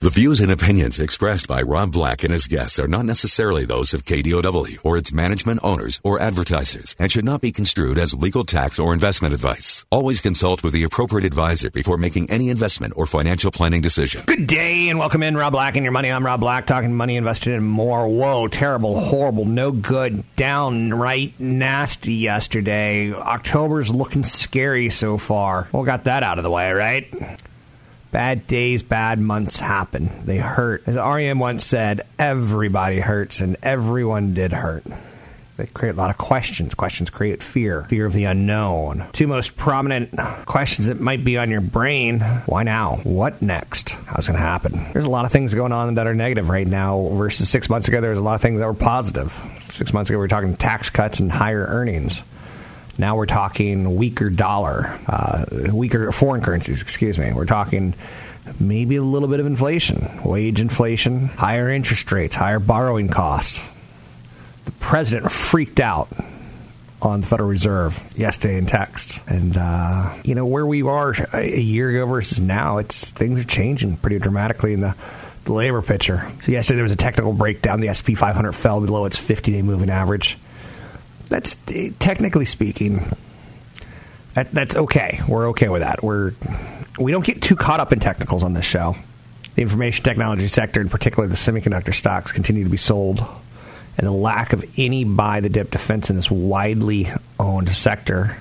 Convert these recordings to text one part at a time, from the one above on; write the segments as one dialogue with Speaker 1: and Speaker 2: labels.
Speaker 1: The views and opinions expressed by Rob Black and his guests are not necessarily those of KDOW or its management owners or advertisers and should not be construed as legal tax or investment advice. Always consult with the appropriate advisor before making any investment or financial planning decision.
Speaker 2: Good day and welcome in Rob Black and your money. I'm Rob Black talking money invested in more. Whoa, terrible, horrible, no good, downright nasty yesterday. October's looking scary so far. Well, got that out of the way, right? Bad days, bad months happen. They hurt. As REM once said, everybody hurts and everyone did hurt. They create a lot of questions. Questions create fear, fear of the unknown. Two most prominent questions that might be on your brain why now? What next? How's it going to happen? There's a lot of things going on that are negative right now versus six months ago. There was a lot of things that were positive. Six months ago, we were talking tax cuts and higher earnings. Now we're talking weaker dollar, uh, weaker foreign currencies, excuse me. We're talking maybe a little bit of inflation, wage inflation, higher interest rates, higher borrowing costs. The president freaked out on the Federal Reserve yesterday in text. And, uh, you know, where we are a year ago versus now, it's things are changing pretty dramatically in the, the labor picture. So yesterday there was a technical breakdown. The SP 500 fell below its 50-day moving average that's technically speaking, that, that's okay. We're okay with that. We're we don't get too caught up in technicals on this show. The information technology sector, in particular the semiconductor stocks, continue to be sold, and the lack of any buy the dip defense in this widely owned sector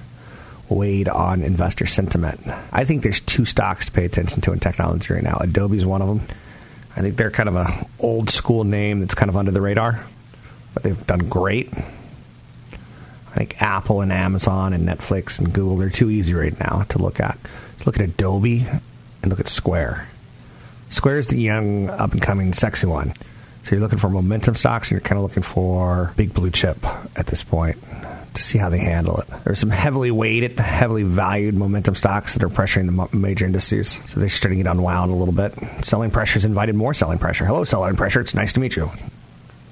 Speaker 2: weighed on investor sentiment. I think there's two stocks to pay attention to in technology right now. Adobe's one of them. I think they're kind of a old school name that's kind of under the radar, but they've done great. Think Apple and Amazon and Netflix and Google, they're too easy right now to look at. Let's look at Adobe and look at Square. Square is the young, up and coming, sexy one. So you're looking for momentum stocks and you're kind of looking for big blue chip at this point to see how they handle it. There's some heavily weighted, heavily valued momentum stocks that are pressuring the major indices. So they're starting to unwound a little bit. Selling pressure has invited more selling pressure. Hello, selling pressure. It's nice to meet you.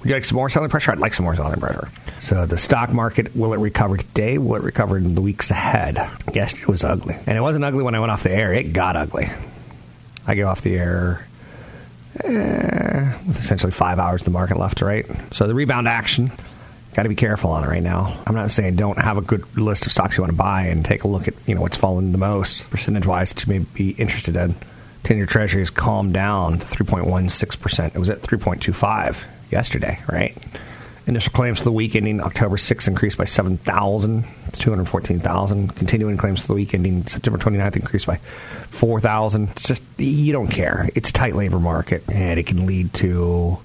Speaker 2: Would you like some more selling pressure? I'd like some more selling pressure. So the stock market, will it recover today? Will it recover in the weeks ahead? Yesterday was ugly. And it wasn't ugly when I went off the air. It got ugly. I go off the air eh, with essentially five hours of the market left to right. So the rebound action, got to be careful on it right now. I'm not saying don't have a good list of stocks you want to buy and take a look at you know what's fallen the most percentage wise to maybe be interested in. 10 year treasury has calmed down to 3.16%. It was at 3.25 yesterday, right? Initial claims for the week ending October 6th increased by 7,000 to 214,000. Continuing claims for the week ending September 29th increased by 4,000. It's just, you don't care. It's a tight labor market, and it can lead to,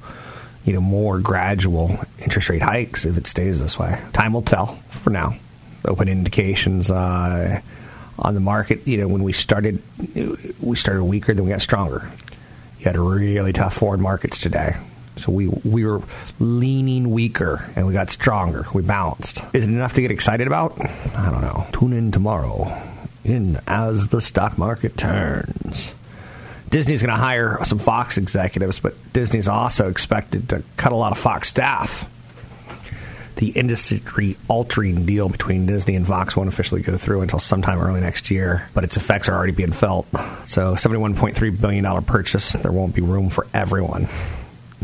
Speaker 2: you know, more gradual interest rate hikes if it stays this way. Time will tell for now. Open indications uh, on the market, you know, when we started, we started weaker, then we got stronger. You had really tough forward markets today. So we we were leaning weaker and we got stronger. We bounced. Is it enough to get excited about? I don't know. Tune in tomorrow in as the stock market turns. Disney's going to hire some Fox executives, but Disney's also expected to cut a lot of Fox staff. The industry altering deal between Disney and Fox won't officially go through until sometime early next year, but its effects are already being felt. So, $71.3 billion purchase, there won't be room for everyone.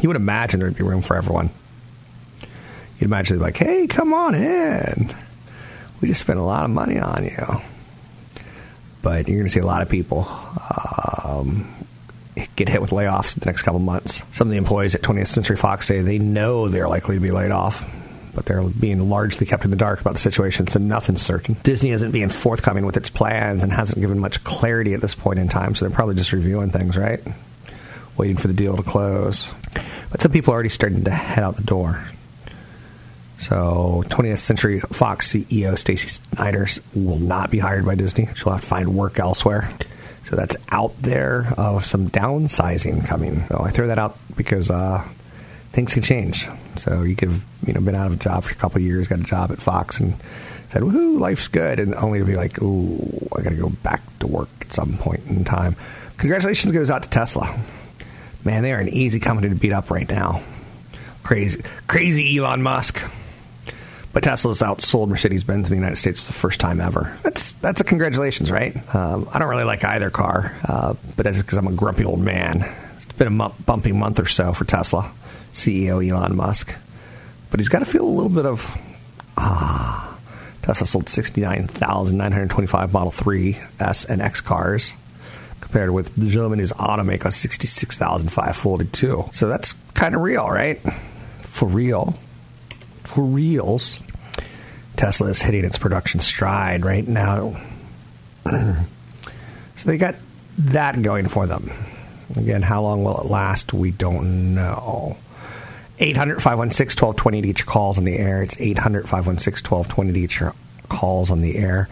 Speaker 2: You would imagine there'd be room for everyone. You'd imagine they'd be like, hey, come on in. We just spent a lot of money on you. But you're going to see a lot of people um, get hit with layoffs in the next couple months. Some of the employees at 20th Century Fox say they know they're likely to be laid off, but they're being largely kept in the dark about the situation, so nothing's certain. Disney isn't being forthcoming with its plans and hasn't given much clarity at this point in time, so they're probably just reviewing things, right? Waiting for the deal to close. But some people are already starting to head out the door. So, 20th Century Fox CEO Stacey Snider will not be hired by Disney. She'll have to find work elsewhere. So that's out there of some downsizing coming. So I throw that out because uh, things can change. So you could have you know been out of a job for a couple years, got a job at Fox, and said, "Woohoo, life's good," and only to be like, "Ooh, I got to go back to work at some point in time." Congratulations goes out to Tesla. Man, they are an easy company to beat up right now. Crazy, crazy Elon Musk. But Tesla's outsold Mercedes Benz in the United States for the first time ever. That's that's a congratulations, right? Um, I don't really like either car, uh, but that's because I'm a grumpy old man. It's been a m- bumpy month or so for Tesla CEO Elon Musk, but he's got to feel a little bit of ah. Tesla sold 69,925 Model 3 S and X cars compared with the Germany's automaker 66,542. So that's kind of real, right? For real. For reals. Tesla is hitting its production stride right now. so they got that going for them. Again, how long will it last? We don't know. 800 516 1220 to your calls on the air. It's 800 516 1220 to your calls on the air.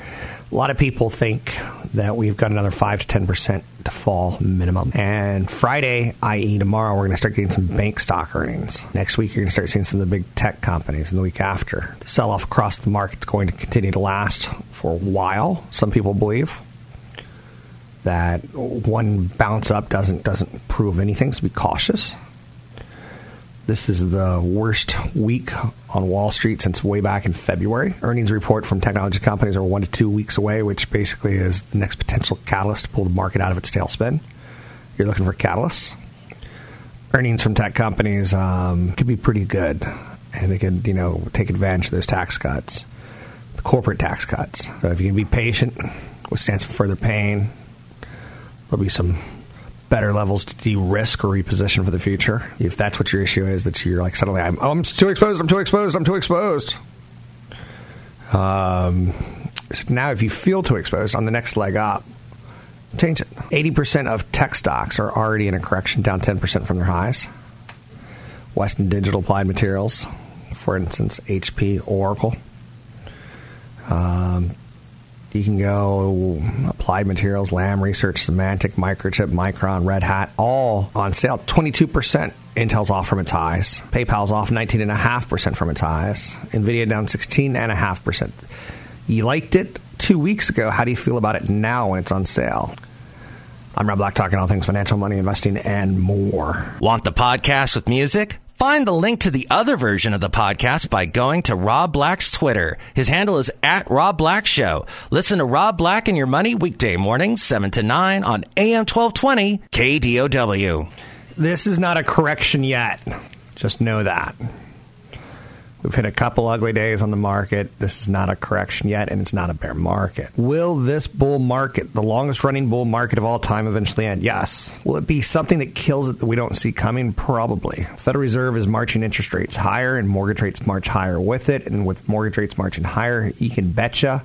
Speaker 2: A lot of people think that we've got another 5 to 10% to fall minimum. And Friday, i.e., tomorrow, we're going to start getting some bank stock earnings. Next week, you're going to start seeing some of the big tech companies. And the week after, the sell off across the market is going to continue to last for a while, some people believe. That one bounce up doesn't doesn't prove anything, so be cautious. This is the worst week on Wall Street since way back in February. Earnings report from technology companies are one to two weeks away, which basically is the next potential catalyst to pull the market out of its tailspin. You're looking for catalysts. Earnings from tech companies um, could be pretty good, and they can, you know, take advantage of those tax cuts, the corporate tax cuts. So if you can be patient, withstand some further pain, there'll be some better levels to de-risk or reposition for the future. If that's what your issue is, that you're like suddenly I'm, I'm too exposed, I'm too exposed, I'm too exposed. Um, so now, if you feel too exposed on the next leg up, change it. 80% of tech stocks are already in a correction, down 10% from their highs. Western Digital Applied Materials, for instance, HP, Oracle. Um, you can go Applied Materials, Lam Research, Symantec, Microchip, Micron, Red Hat, all on sale. 22% Intel's off from its highs. PayPal's off 19.5% from its highs. NVIDIA down 16.5%. You liked it two weeks ago. How do you feel about it now when it's on sale? I'm Rob Black, talking all things financial, money, investing, and more.
Speaker 3: Want the podcast with music? Find the link to the other version of the podcast by going to Rob Black's Twitter. His handle is at Rob Black Show. Listen to Rob Black and Your Money weekday mornings, 7 to 9 on AM 1220 KDOW.
Speaker 2: This is not a correction yet. Just know that. We've hit a couple ugly days on the market. This is not a correction yet, and it's not a bear market. Will this bull market, the longest running bull market of all time, eventually end? Yes. Will it be something that kills it that we don't see coming? Probably. The Federal Reserve is marching interest rates higher, and mortgage rates march higher with it. And with mortgage rates marching higher, you can betcha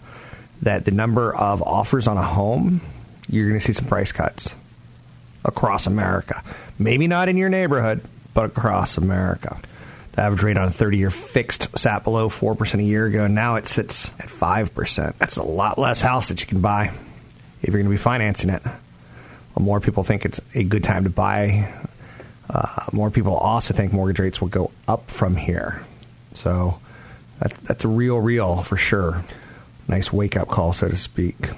Speaker 2: that the number of offers on a home, you're going to see some price cuts across America. Maybe not in your neighborhood, but across America. The average rate on a 30 year fixed sat below 4% a year ago. Now it sits at 5%. That's a lot less house that you can buy if you're going to be financing it. Well, more people think it's a good time to buy. Uh, more people also think mortgage rates will go up from here. So that, that's a real, real for sure. Nice wake up call, so to speak.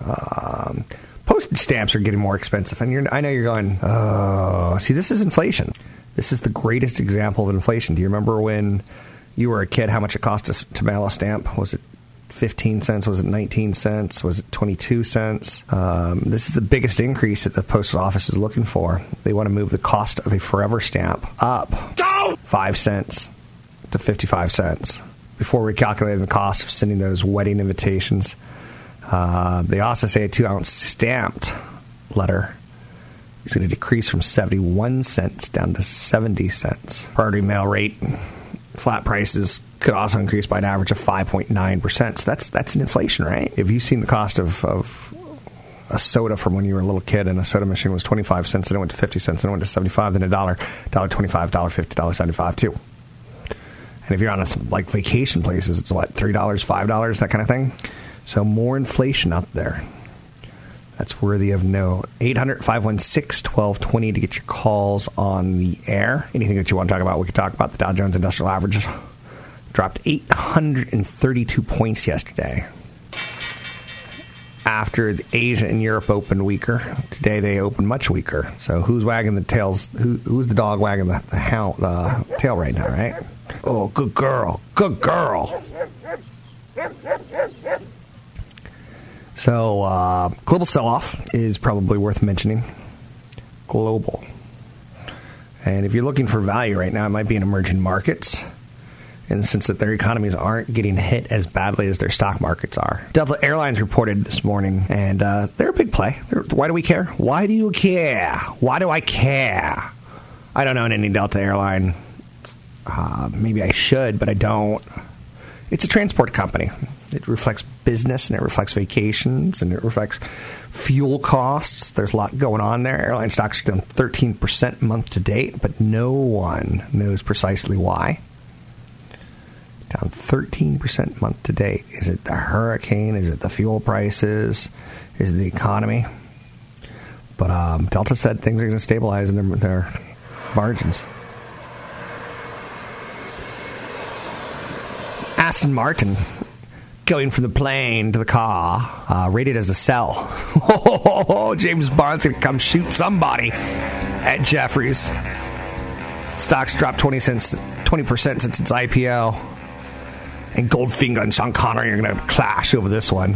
Speaker 2: Um, postage stamps are getting more expensive, and I know you're going, oh, see, this is inflation. This is the greatest example of inflation. Do you remember when you were a kid how much it cost us to mail a stamp? Was it 15 cents? Was it 19 cents? Was it 22 cents? Um, this is the biggest increase that the postal office is looking for. They want to move the cost of a forever stamp up Go! 5 cents to 55 cents before recalculating the cost of sending those wedding invitations. Uh, they also say a two ounce stamped letter is going to decrease from 71 cents down to 70 cents. Priority mail rate, flat prices could also increase by an average of 5.9%. So that's that's an inflation, right? If you've seen the cost of, of a soda from when you were a little kid and a soda machine was 25 cents, then it went to 50 cents, then it went to 75, then a dollar, dollar 25, dollar 50, dollar 75 too. And if you're on a, like vacation places, it's what, $3, $5, that kind of thing? So more inflation out there. That's worthy of note. 800 516 1220 to get your calls on the air. Anything that you want to talk about, we could talk about. The Dow Jones Industrial Average dropped 832 points yesterday. After the Asia and Europe opened weaker, today they opened much weaker. So who's wagging the tails? Who, who's the dog wagging the, the hound, tail right now? Right? Oh, good girl, good girl. So, uh, global sell off is probably worth mentioning. Global. And if you're looking for value right now, it might be in emerging markets in the sense that their economies aren't getting hit as badly as their stock markets are. Delta Airlines reported this morning, and uh, they're a big play. They're, why do we care? Why do you care? Why do I care? I don't own any Delta airline. Uh, maybe I should, but I don't. It's a transport company. It reflects business and it reflects vacations and it reflects fuel costs. There's a lot going on there. Airline stocks are down 13% month to date, but no one knows precisely why. Down 13% month to date. Is it the hurricane? Is it the fuel prices? Is it the economy? But um, Delta said things are going to stabilize in their, their margins. Aston Martin going from the plane to the car, uh, rated as a sell. Oh, James Bond's to come shoot somebody at Jefferies. Stocks dropped 20 cents, 20% since its IPO. And Goldfinger and Sean Connery are going to clash over this one.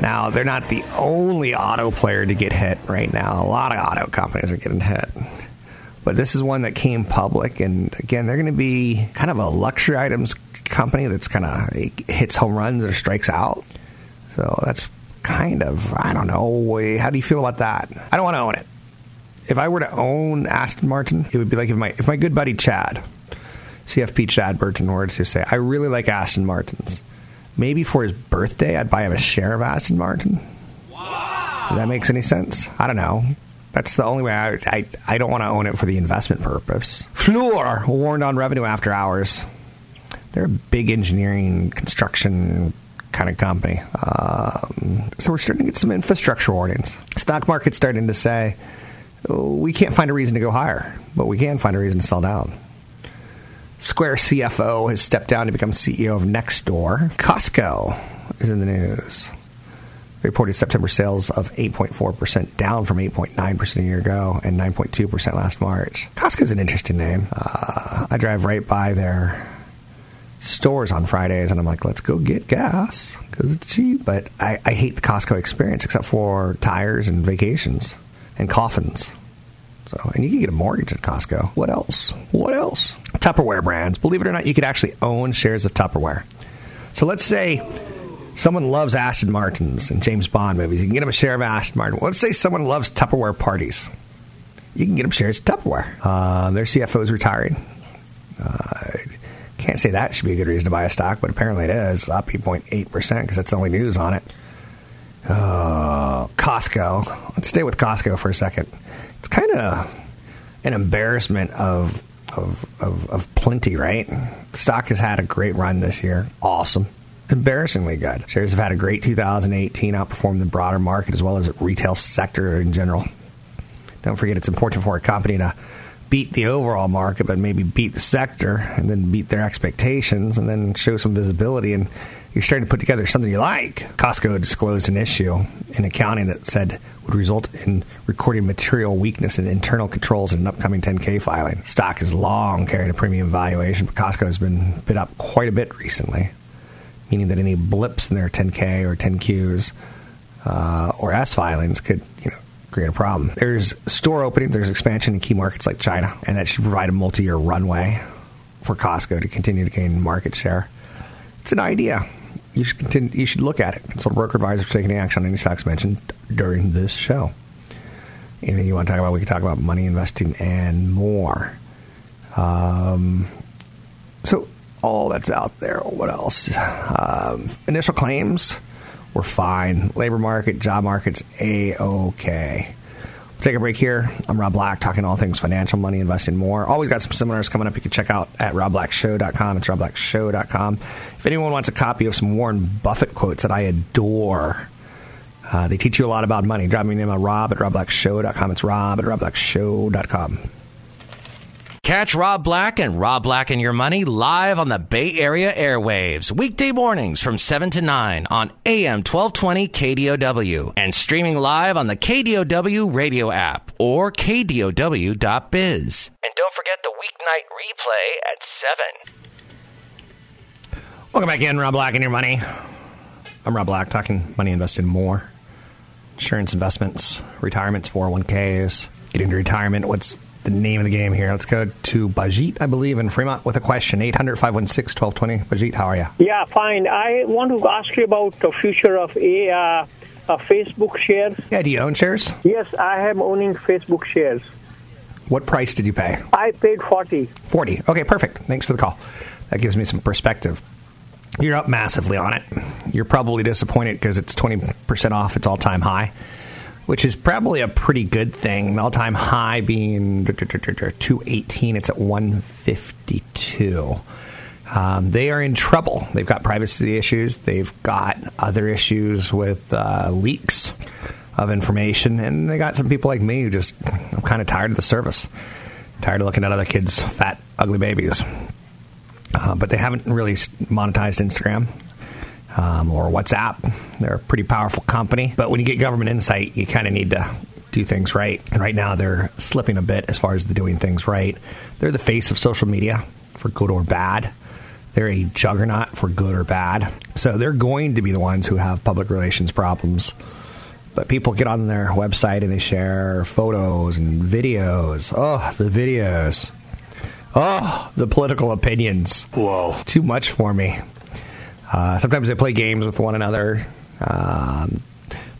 Speaker 2: Now, they're not the only auto player to get hit right now. A lot of auto companies are getting hit. But this is one that came public, and again, they're going to be kind of a luxury items company that's kind of hits home runs or strikes out. So that's kind of, I don't know. How do you feel about that? I don't want to own it. If I were to own Aston Martin, it would be like if my if my good buddy Chad, CFP Chad Burton, were to say, I really like Aston Martins. Maybe for his birthday, I'd buy him a share of Aston Martin. Wow. If that makes any sense? I don't know. That's the only way I, I, I don't want to own it for the investment purpose. Fluor warned on revenue after hours. They're a big engineering, construction kind of company. Um, so we're starting to get some infrastructure warnings. Stock market's starting to say, we can't find a reason to go higher, but we can find a reason to sell down. Square CFO has stepped down to become CEO of Nextdoor. Costco is in the news. Reported September sales of 8.4%, down from 8.9% a year ago and 9.2% last March. Costco is an interesting name. Uh, I drive right by there stores on Fridays, and I'm like, let's go get gas because it's cheap. But I, I hate the Costco experience except for tires and vacations and coffins. So, and you can get a mortgage at Costco. What else? What else? Tupperware brands. Believe it or not, you could actually own shares of Tupperware. So let's say someone loves Aston Martins and James Bond movies. You can get them a share of Aston Martin. Let's say someone loves Tupperware parties. You can get them shares of Tupperware. Uh, their CFO is retiring. Uh, can't say that should be a good reason to buy a stock, but apparently it is up 8.8% because that's the only news on it. Uh, Costco. Let's stay with Costco for a second. It's kind of an embarrassment of, of, of, of plenty, right? Stock has had a great run this year. Awesome. Embarrassingly good. Shares have had a great 2018, outperformed the broader market as well as the retail sector in general. Don't forget, it's important for a company to beat the overall market, but maybe beat the sector and then beat their expectations and then show some visibility. And you're starting to put together something you like. Costco disclosed an issue in accounting that said would result in recording material weakness in internal controls in an upcoming 10K filing. Stock has long carried a premium valuation, but Costco has been bid up quite a bit recently, meaning that any blips in their 10K or 10Qs uh, or S filings could, you know, create a problem. There's store openings, there's expansion in key markets like China, and that should provide a multi year runway for Costco to continue to gain market share. It's an idea. You should continue, you should look at it. Consult a broker advisor for taking action on any stocks mentioned during this show. Anything you want to talk about, we can talk about money investing and more. Um, so all that's out there. What else? Um, initial claims we're fine. Labor market, job market's a okay. We'll take a break here. I'm Rob Black, talking all things financial, money, investing, more. Always got some seminars coming up. You can check out at robblackshow.com. It's robblackshow.com. If anyone wants a copy of some Warren Buffett quotes that I adore, Uh, they teach you a lot about money. Drop me an email, rob at robblackshow.com. It's rob at robblackshow.com.
Speaker 3: Catch Rob Black and Rob Black and Your Money live on the Bay Area airwaves, weekday mornings from 7 to 9 on AM 1220 KDOW and streaming live on the KDOW radio app or KDOW.biz. And don't forget the weeknight replay at 7.
Speaker 2: Welcome back in, Rob Black and Your Money. I'm Rob Black, talking money invested more. Insurance investments, retirements, 401ks, getting to retirement. What's the name of the game here. Let's go to Bajit, I believe, in Fremont with a question. 800 516 1220. Bajit, how are you?
Speaker 4: Yeah, fine. I want to ask you about the future of a, uh, a Facebook shares.
Speaker 2: Yeah, do you own shares?
Speaker 4: Yes, I am owning Facebook shares.
Speaker 2: What price did you pay?
Speaker 4: I paid 40.
Speaker 2: 40. Okay, perfect. Thanks for the call. That gives me some perspective. You're up massively on it. You're probably disappointed because it's 20% off its all time high which is probably a pretty good thing. All time high being 218, it's at 152. Um, they are in trouble. They've got privacy issues, they've got other issues with uh, leaks of information, and they got some people like me who just, I'm kind of tired of the service. Tired of looking at other kids' fat, ugly babies. Uh, but they haven't really monetized Instagram um, or WhatsApp. They're a pretty powerful company. But when you get government insight, you kind of need to do things right. And right now, they're slipping a bit as far as the doing things right. They're the face of social media for good or bad. They're a juggernaut for good or bad. So they're going to be the ones who have public relations problems. But people get on their website and they share photos and videos. Oh, the videos. Oh, the political opinions.
Speaker 5: Whoa.
Speaker 2: It's too much for me. Uh, sometimes they play games with one another. Um,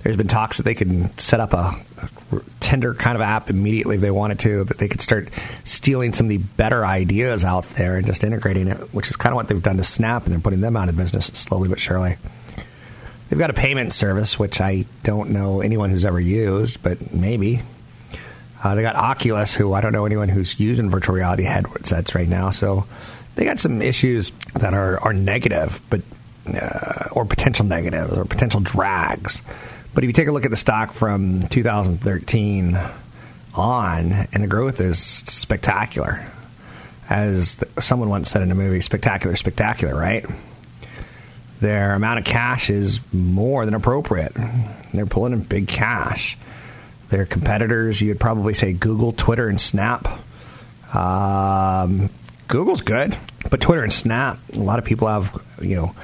Speaker 2: there's been talks that they could set up a, a, Tinder kind of app immediately if they wanted to, that they could start stealing some of the better ideas out there and just integrating it, which is kind of what they've done to Snap, and they're putting them out of business slowly but surely. They've got a payment service, which I don't know anyone who's ever used, but maybe. Uh, they got Oculus, who I don't know anyone who's using virtual reality headsets right now. So they got some issues that are, are negative, but uh, or potential negatives or potential drags. But if you take a look at the stock from 2013 on, and the growth is spectacular. As someone once said in a movie, spectacular, spectacular, right? Their amount of cash is more than appropriate. They're pulling in big cash. Their competitors, you'd probably say Google, Twitter, and Snap. Um, Google's good, but Twitter and Snap, a lot of people have, you know,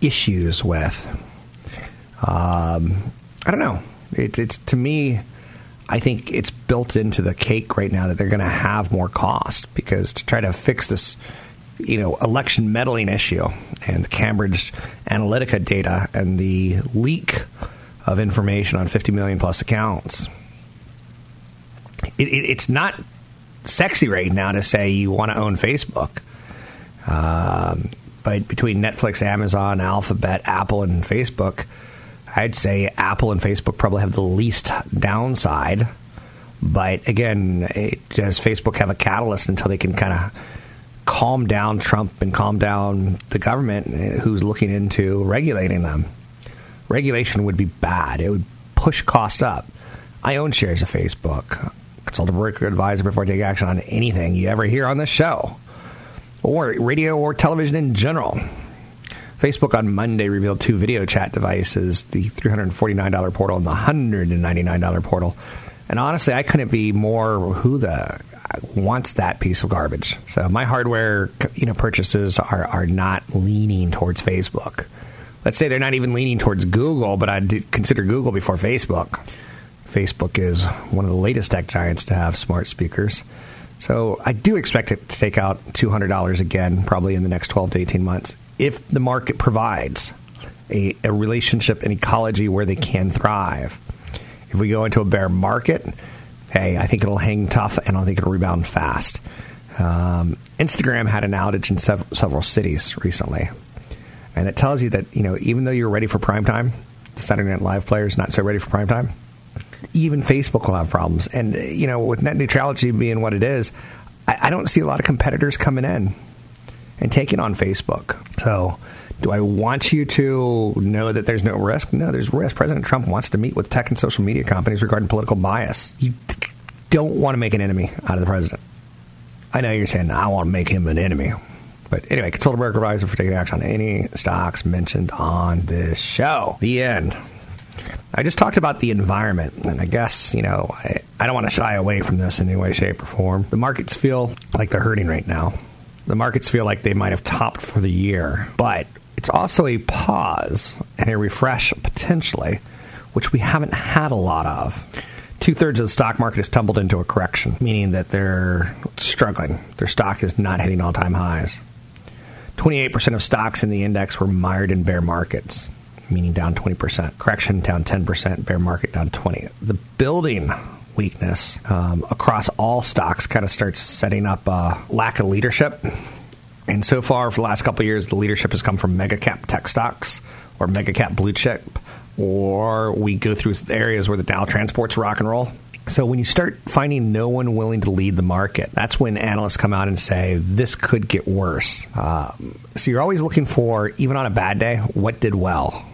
Speaker 2: issues with. Um, I don't know. It, it's to me, I think it's built into the cake right now that they're going to have more cost because to try to fix this, you know, election meddling issue and the Cambridge Analytica data and the leak of information on 50 million plus accounts. It, it, it's not sexy right now to say you want to own Facebook. Um, but between Netflix, Amazon, Alphabet, Apple, and Facebook, I'd say Apple and Facebook probably have the least downside. But again, it, does Facebook have a catalyst until they can kind of calm down Trump and calm down the government eh, who's looking into regulating them? Regulation would be bad. It would push costs up. I own shares of Facebook. Consult a broker advisor before taking action on anything you ever hear on this show or radio or television in general. Facebook on Monday revealed two video chat devices, the $349 portal and the $199 portal. And honestly, I couldn't be more who the wants that piece of garbage. So my hardware, you know, purchases are, are not leaning towards Facebook. Let's say they're not even leaning towards Google, but I'd consider Google before Facebook. Facebook is one of the latest tech giants to have smart speakers. So I do expect it to take out $200 again, probably in the next 12 to 18 months, if the market provides a, a relationship and ecology where they can thrive. If we go into a bear market, hey, I think it'll hang tough and I think it'll rebound fast. Um, Instagram had an outage in sev- several cities recently, and it tells you that you know even though you're ready for prime time, Saturday Night Live players not so ready for prime time even Facebook will have problems. And, you know, with net neutrality being what it is, I, I don't see a lot of competitors coming in and taking on Facebook. So Do I want you to know that there's no risk? No, there's risk. President Trump wants to meet with tech and social media companies regarding political bias. You don't want to make an enemy out of the president. I know you're saying, I want to make him an enemy. But anyway, consult a broker advisor for taking action on any stocks mentioned on this show. The end. I just talked about the environment, and I guess, you know, I, I don't want to shy away from this in any way, shape, or form. The markets feel like they're hurting right now. The markets feel like they might have topped for the year, but it's also a pause and a refresh potentially, which we haven't had a lot of. Two thirds of the stock market has tumbled into a correction, meaning that they're struggling. Their stock is not hitting all time highs. 28% of stocks in the index were mired in bear markets, meaning down 20%. Correction down 10%, bear market down 20. The building weakness um, across all stocks kind of starts setting up a lack of leadership. And so far, for the last couple years, the leadership has come from mega cap tech stocks or mega cap blue chip, or we go through areas where the Dow transports rock and roll. So when you start finding no one willing to lead the market, that's when analysts come out and say this could get worse. Um, so you're always looking for, even on a bad day, what did well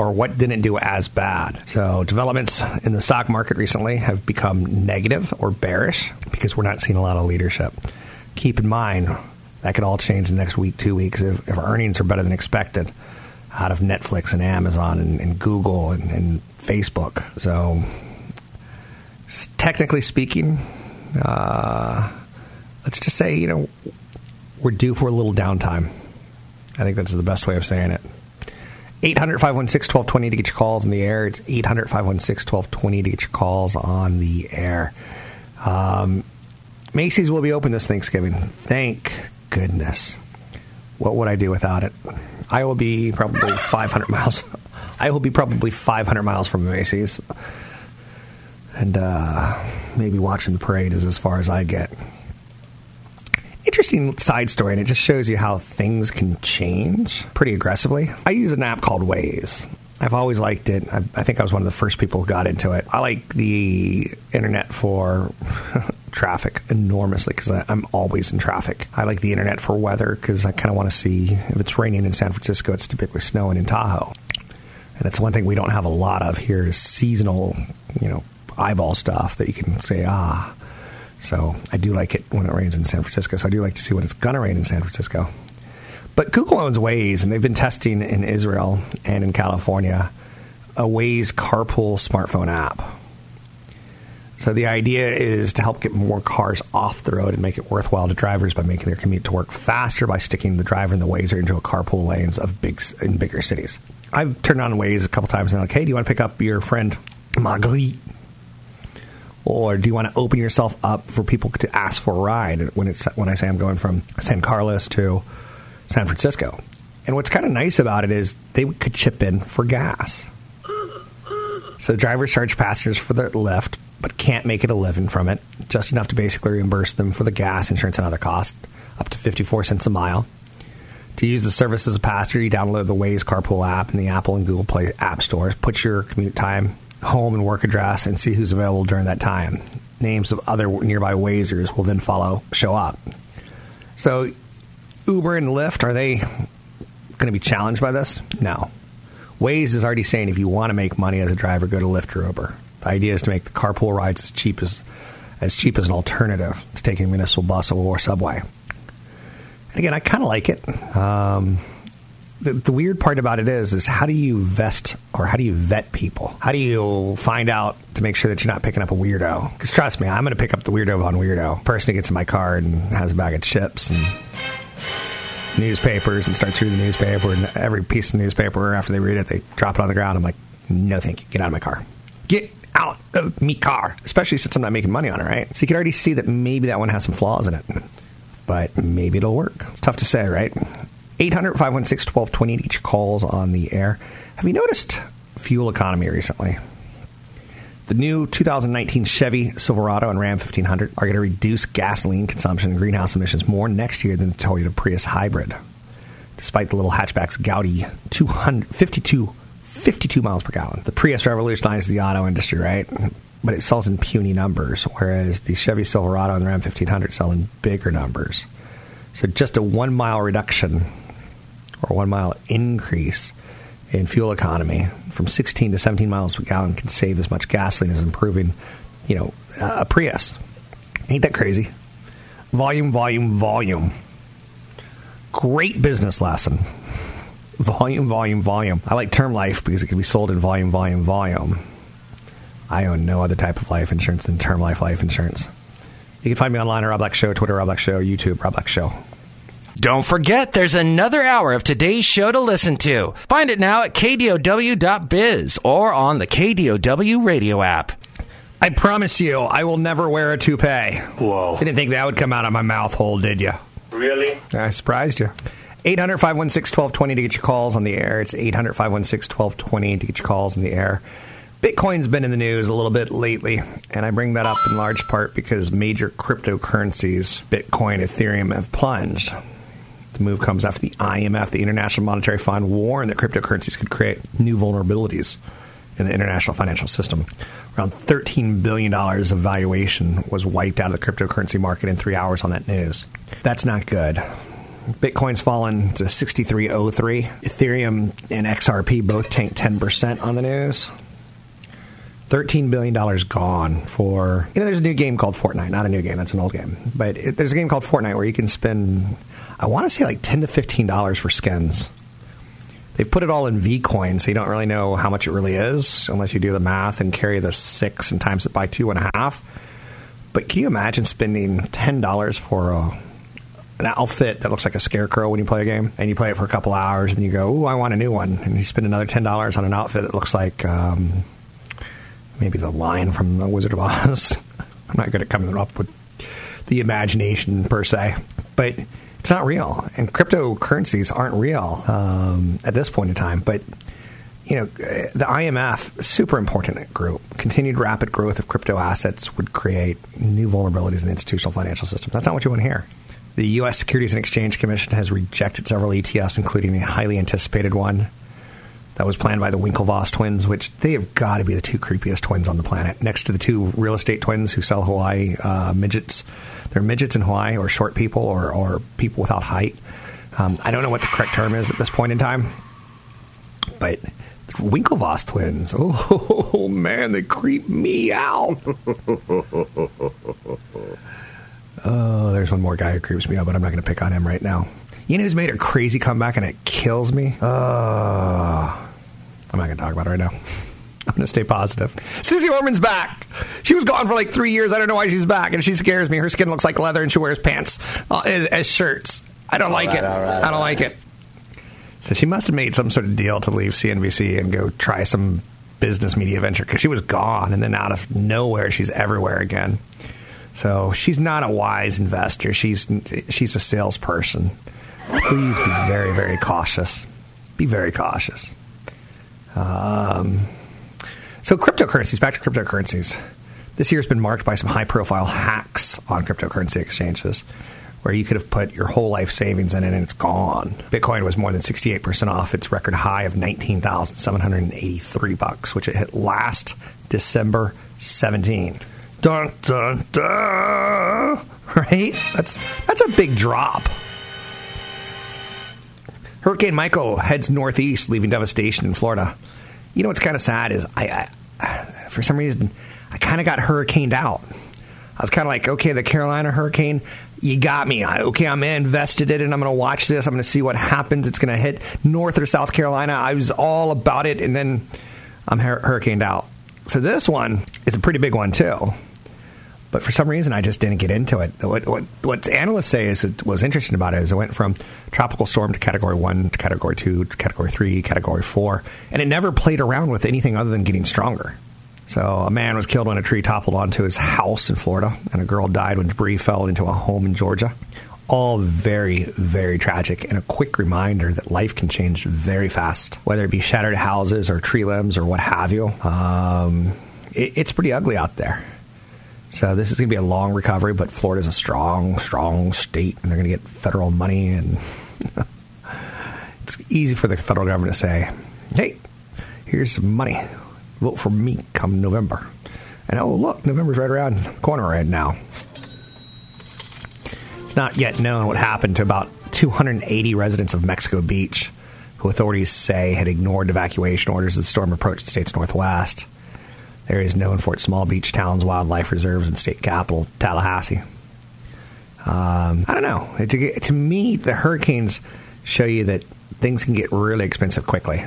Speaker 2: or what didn't do as bad. So developments in the stock market recently have become negative or bearish because we're not seeing a lot of leadership. Keep in mind that could all change in the next week, two weeks if, if earnings are better than expected out of Netflix and Amazon and, and Google and, and Facebook. So technically speaking, uh, let's just say, you know, we're due for a little downtime. I think that's the best way of saying it. 800 516 1220 to get your calls in the air. It's 800 516 1220 to get your calls on the air. Um, Macy's will be open this Thanksgiving. Thank goodness. What would I do without it? I will be probably 500 miles. I will be probably 500 miles from Macy's and uh, maybe watching the parade is as far as I get. Interesting side story, and it just shows you how things can change pretty aggressively. I use an app called Waze. I've always liked it. I, I think I was one of the first people who got into it. I like the internet for traffic enormously because I'm always in traffic. I like the internet for weather because I kind of want to see if it's raining in San Francisco, it's typically snowing in Tahoe. And it's one thing we don't have a lot of here is seasonal, you know, eyeball stuff that you can say, ah. So I do like it when it rains in San Francisco. So I do like to see when it's going to rain in San Francisco. But Google owns Waze, and they've been testing in Israel and in California a Waze carpool smartphone app. So the idea is to help get more cars off the road and make it worthwhile to drivers by making their commute to work faster by sticking the driver and the Wazer into a carpool lanes of big in bigger cities. I've turned on Waze a couple times and I'm like, hey, do you want to pick up your friend Marguerite or do you want to open yourself up for people to ask for a ride when it's when I say I'm going from San Carlos to San Francisco? And what's kind of nice about it is they could chip in for gas. So drivers charge passengers for their lift, but can't make it a living from it, just enough to basically reimburse them for the gas, insurance, and other costs, up to 54 cents a mile. To use the service as a passenger, you download the Waze Carpool app in the Apple and Google Play app stores, put your commute time home and work address and see who's available during that time. Names of other nearby Wazers will then follow, show up. So, Uber and Lyft, are they going to be challenged by this? No. Waze is already saying if you want to make money as a driver, go to Lyft or Uber. The idea is to make the carpool rides as cheap as as cheap as an alternative to taking a municipal bus or subway. And again, I kind of like it. Um, the, the, weird part about it is, is how do you vest or how do you vet people? How do you find out to make sure that you're not picking up a weirdo? Because trust me, I'm going to pick up the weirdo on weirdo. Person who gets in my car and has a bag of chips and newspapers and starts reading the newspaper and every piece of newspaper after they read it, they drop it on the ground. I'm like, no, thank you. Get out of my car. Get out of me car. Especially since I'm not making money on it, right? So you can already see that maybe that one has some flaws in it. But maybe it'll work. It's tough to say, right? 800 516 1220 each calls on the air. Have you noticed fuel economy recently? The new 2019 Chevy Silverado and Ram 1500 are going to reduce gasoline consumption and greenhouse emissions more next year than the Toyota Prius hybrid. Despite the little hatchback's gaudy 252, 52 miles per gallon. The Prius revolutionized the auto industry, right? But it sells in puny numbers, whereas the Chevy Silverado and the Ram 1500 sell in bigger numbers. So just a one mile reduction or one mile increase in fuel economy from 16 to 17 miles per gallon can save as much gasoline as improving, you know, a Prius. Ain't that crazy? Volume, volume, volume. Great business lesson. Volume, volume, volume. I like term life because it can be sold in volume, volume, volume. I own no other type of life insurance than term life life insurance. You can find me online at Rob Black Show, Twitter Rob Black Show, YouTube Rob Black Show.
Speaker 3: Don't forget, there's another hour of today's show to listen to. Find it now at kdow.biz or on the KDOW radio app.
Speaker 2: I promise you, I will never wear a toupee.
Speaker 5: Whoa.
Speaker 2: Didn't think that would come out of my mouth hole, did you?
Speaker 5: Really?
Speaker 2: I surprised you. 800 516 1220 to get your calls on the air. It's 800 516 1220 to get your calls in the air. Bitcoin's been in the news a little bit lately, and I bring that up in large part because major cryptocurrencies, Bitcoin, Ethereum, have plunged. The move comes after the IMF, the International Monetary Fund, warned that cryptocurrencies could create new vulnerabilities in the international financial system. Around $13 billion of valuation was wiped out of the cryptocurrency market in three hours on that news. That's not good. Bitcoin's fallen to 6303. Ethereum and XRP both tanked 10% on the news. $13 billion gone for. You know, there's a new game called Fortnite. Not a new game, that's an old game. But it, there's a game called Fortnite where you can spend, I want to say like 10 to $15 for skins. They've put it all in V coin, so you don't really know how much it really is unless you do the math and carry the six and times it by two and a half. But can you imagine spending $10 for a, an outfit that looks like a scarecrow when you play a game and you play it for a couple hours and you go, Ooh, I want a new one. And you spend another $10 on an outfit that looks like. Um, maybe the lion from the Wizard of Oz. I'm not good at coming up with the imagination per se, but it's not real. And cryptocurrencies aren't real um, at this point in time. But you know, the IMF, super important group, continued rapid growth of crypto assets would create new vulnerabilities in the institutional financial system. That's not what you want to hear. The U.S. Securities and Exchange Commission has rejected several ETFs, including a highly anticipated one that was planned by the Winklevoss twins, which they have got to be the two creepiest twins on the planet, next to the two real estate twins who sell Hawaii uh, midgets. They're midgets in Hawaii, or short people, or, or people without height. Um, I don't know what the correct term is at this point in time, but Winklevoss twins. Oh, man, they creep me out. oh, there's one more guy who creeps me out, but I'm not going to pick on him right now. You know who's made a crazy comeback and it kills me? Uh, I'm not going to talk about it right now. I'm going to stay positive. Suze Orman's back. She was gone for like three years. I don't know why she's back, and she scares me. Her skin looks like leather, and she wears pants uh, as, as, shirts. I don't all like right, it. Right, I don't like it. So she must have made some sort of deal to leave CNBC and go try some business media venture because she was gone, and then out of nowhere, she's everywhere again. So she's not a wise investor. She's she's a salesperson please be very, very cautious. Be very cautious. Um, so, cryptocurrencies, back to cryptocurrencies. This year's been marked by some high profile hacks on cryptocurrency exchanges where you could have put your whole life savings in it and it's gone. Bitcoin was more than 68% off its record high of 19,783 bucks, which it hit last December 17. Dun, dun, dun. Right? That's that's a big drop. Hurricane Michael heads northeast, leaving devastation in Florida. You know what's kind of sad is I, I for some reason, I kind of got hurricaned out. I was kind of like, okay, the Carolina hurricane, you got me. I, okay, I'm invested in it, and I'm going to watch this. I'm going to see what happens. It's going to hit North or South Carolina. I was all about it, and then I'm hur- hurricaned out. So this one is a pretty big one too. But for some reason, I just didn't get into it. What, what, what analysts say is it was interesting about it is it went from tropical storm to category one to category two to category three, category four, and it never played around with anything other than getting stronger. So a man was killed when a tree toppled onto his house in Florida, and a girl died when debris fell into a home in Georgia. All very, very tragic, and a quick reminder that life can change very fast, whether it be shattered houses or tree limbs or what have you. Um, it, it's pretty ugly out there. So this is going to be a long recovery, but Florida's a strong, strong state, and they're going to get federal money. And it's easy for the federal government to say, "Hey, here's some money. Vote for me come November." And oh, look, November's right around the corner right now. It's not yet known what happened to about 280 residents of Mexico Beach, who authorities say had ignored evacuation orders as the storm approached the state's northwest. Areas known for its small beach towns, wildlife reserves, and state capital, Tallahassee. Um, I don't know. To, to me, the hurricanes show you that things can get really expensive quickly.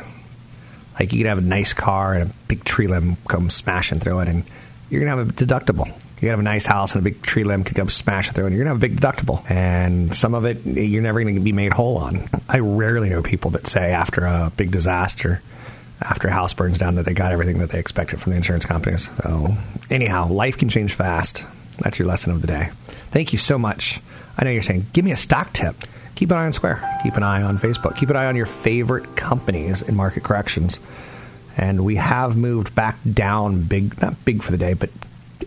Speaker 2: Like you can have a nice car and a big tree limb come smashing through it, and you're gonna have a deductible. You have a nice house and a big tree limb could come smashing through, and you're gonna have a big deductible. And some of it you're never gonna be made whole on. I rarely know people that say after a big disaster, after a house burns down, that they got everything that they expected from the insurance companies. So anyhow, life can change fast. That's your lesson of the day. Thank you so much. I know you're saying, give me a stock tip keep an eye on Square. Keep an eye on Facebook. Keep an eye on your favorite companies in market corrections. And we have moved back down big, not big for the day, but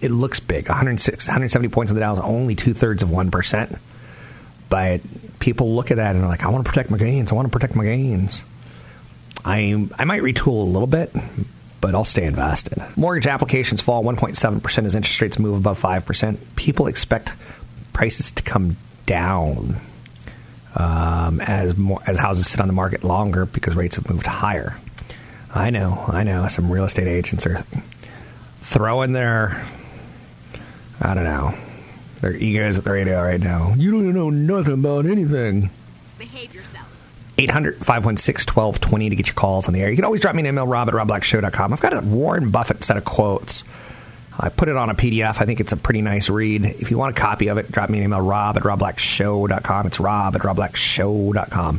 Speaker 2: it looks big. 106, 170 points in the Dow is only two thirds of 1%. But people look at that and they're like, I want to protect my gains. I want to protect my gains. I, I might retool a little bit, but I'll stay invested. Mortgage applications fall 1.7% as interest rates move above 5%. People expect prices to come down um, as more, as houses sit on the market longer because rates have moved higher. I know, I know. Some real estate agents are throwing their, I don't know, their egos at the radio right now. You don't know nothing about anything. Behave yourself. 800 516 1220 to get your calls on the air. You can always drop me an email, rob at robblackshow.com. I've got a Warren Buffett set of quotes I put it on a PDF. I think it's a pretty nice read. If you want a copy of it, drop me an email, rob at robblackshow.com. It's rob at robblackshow.com.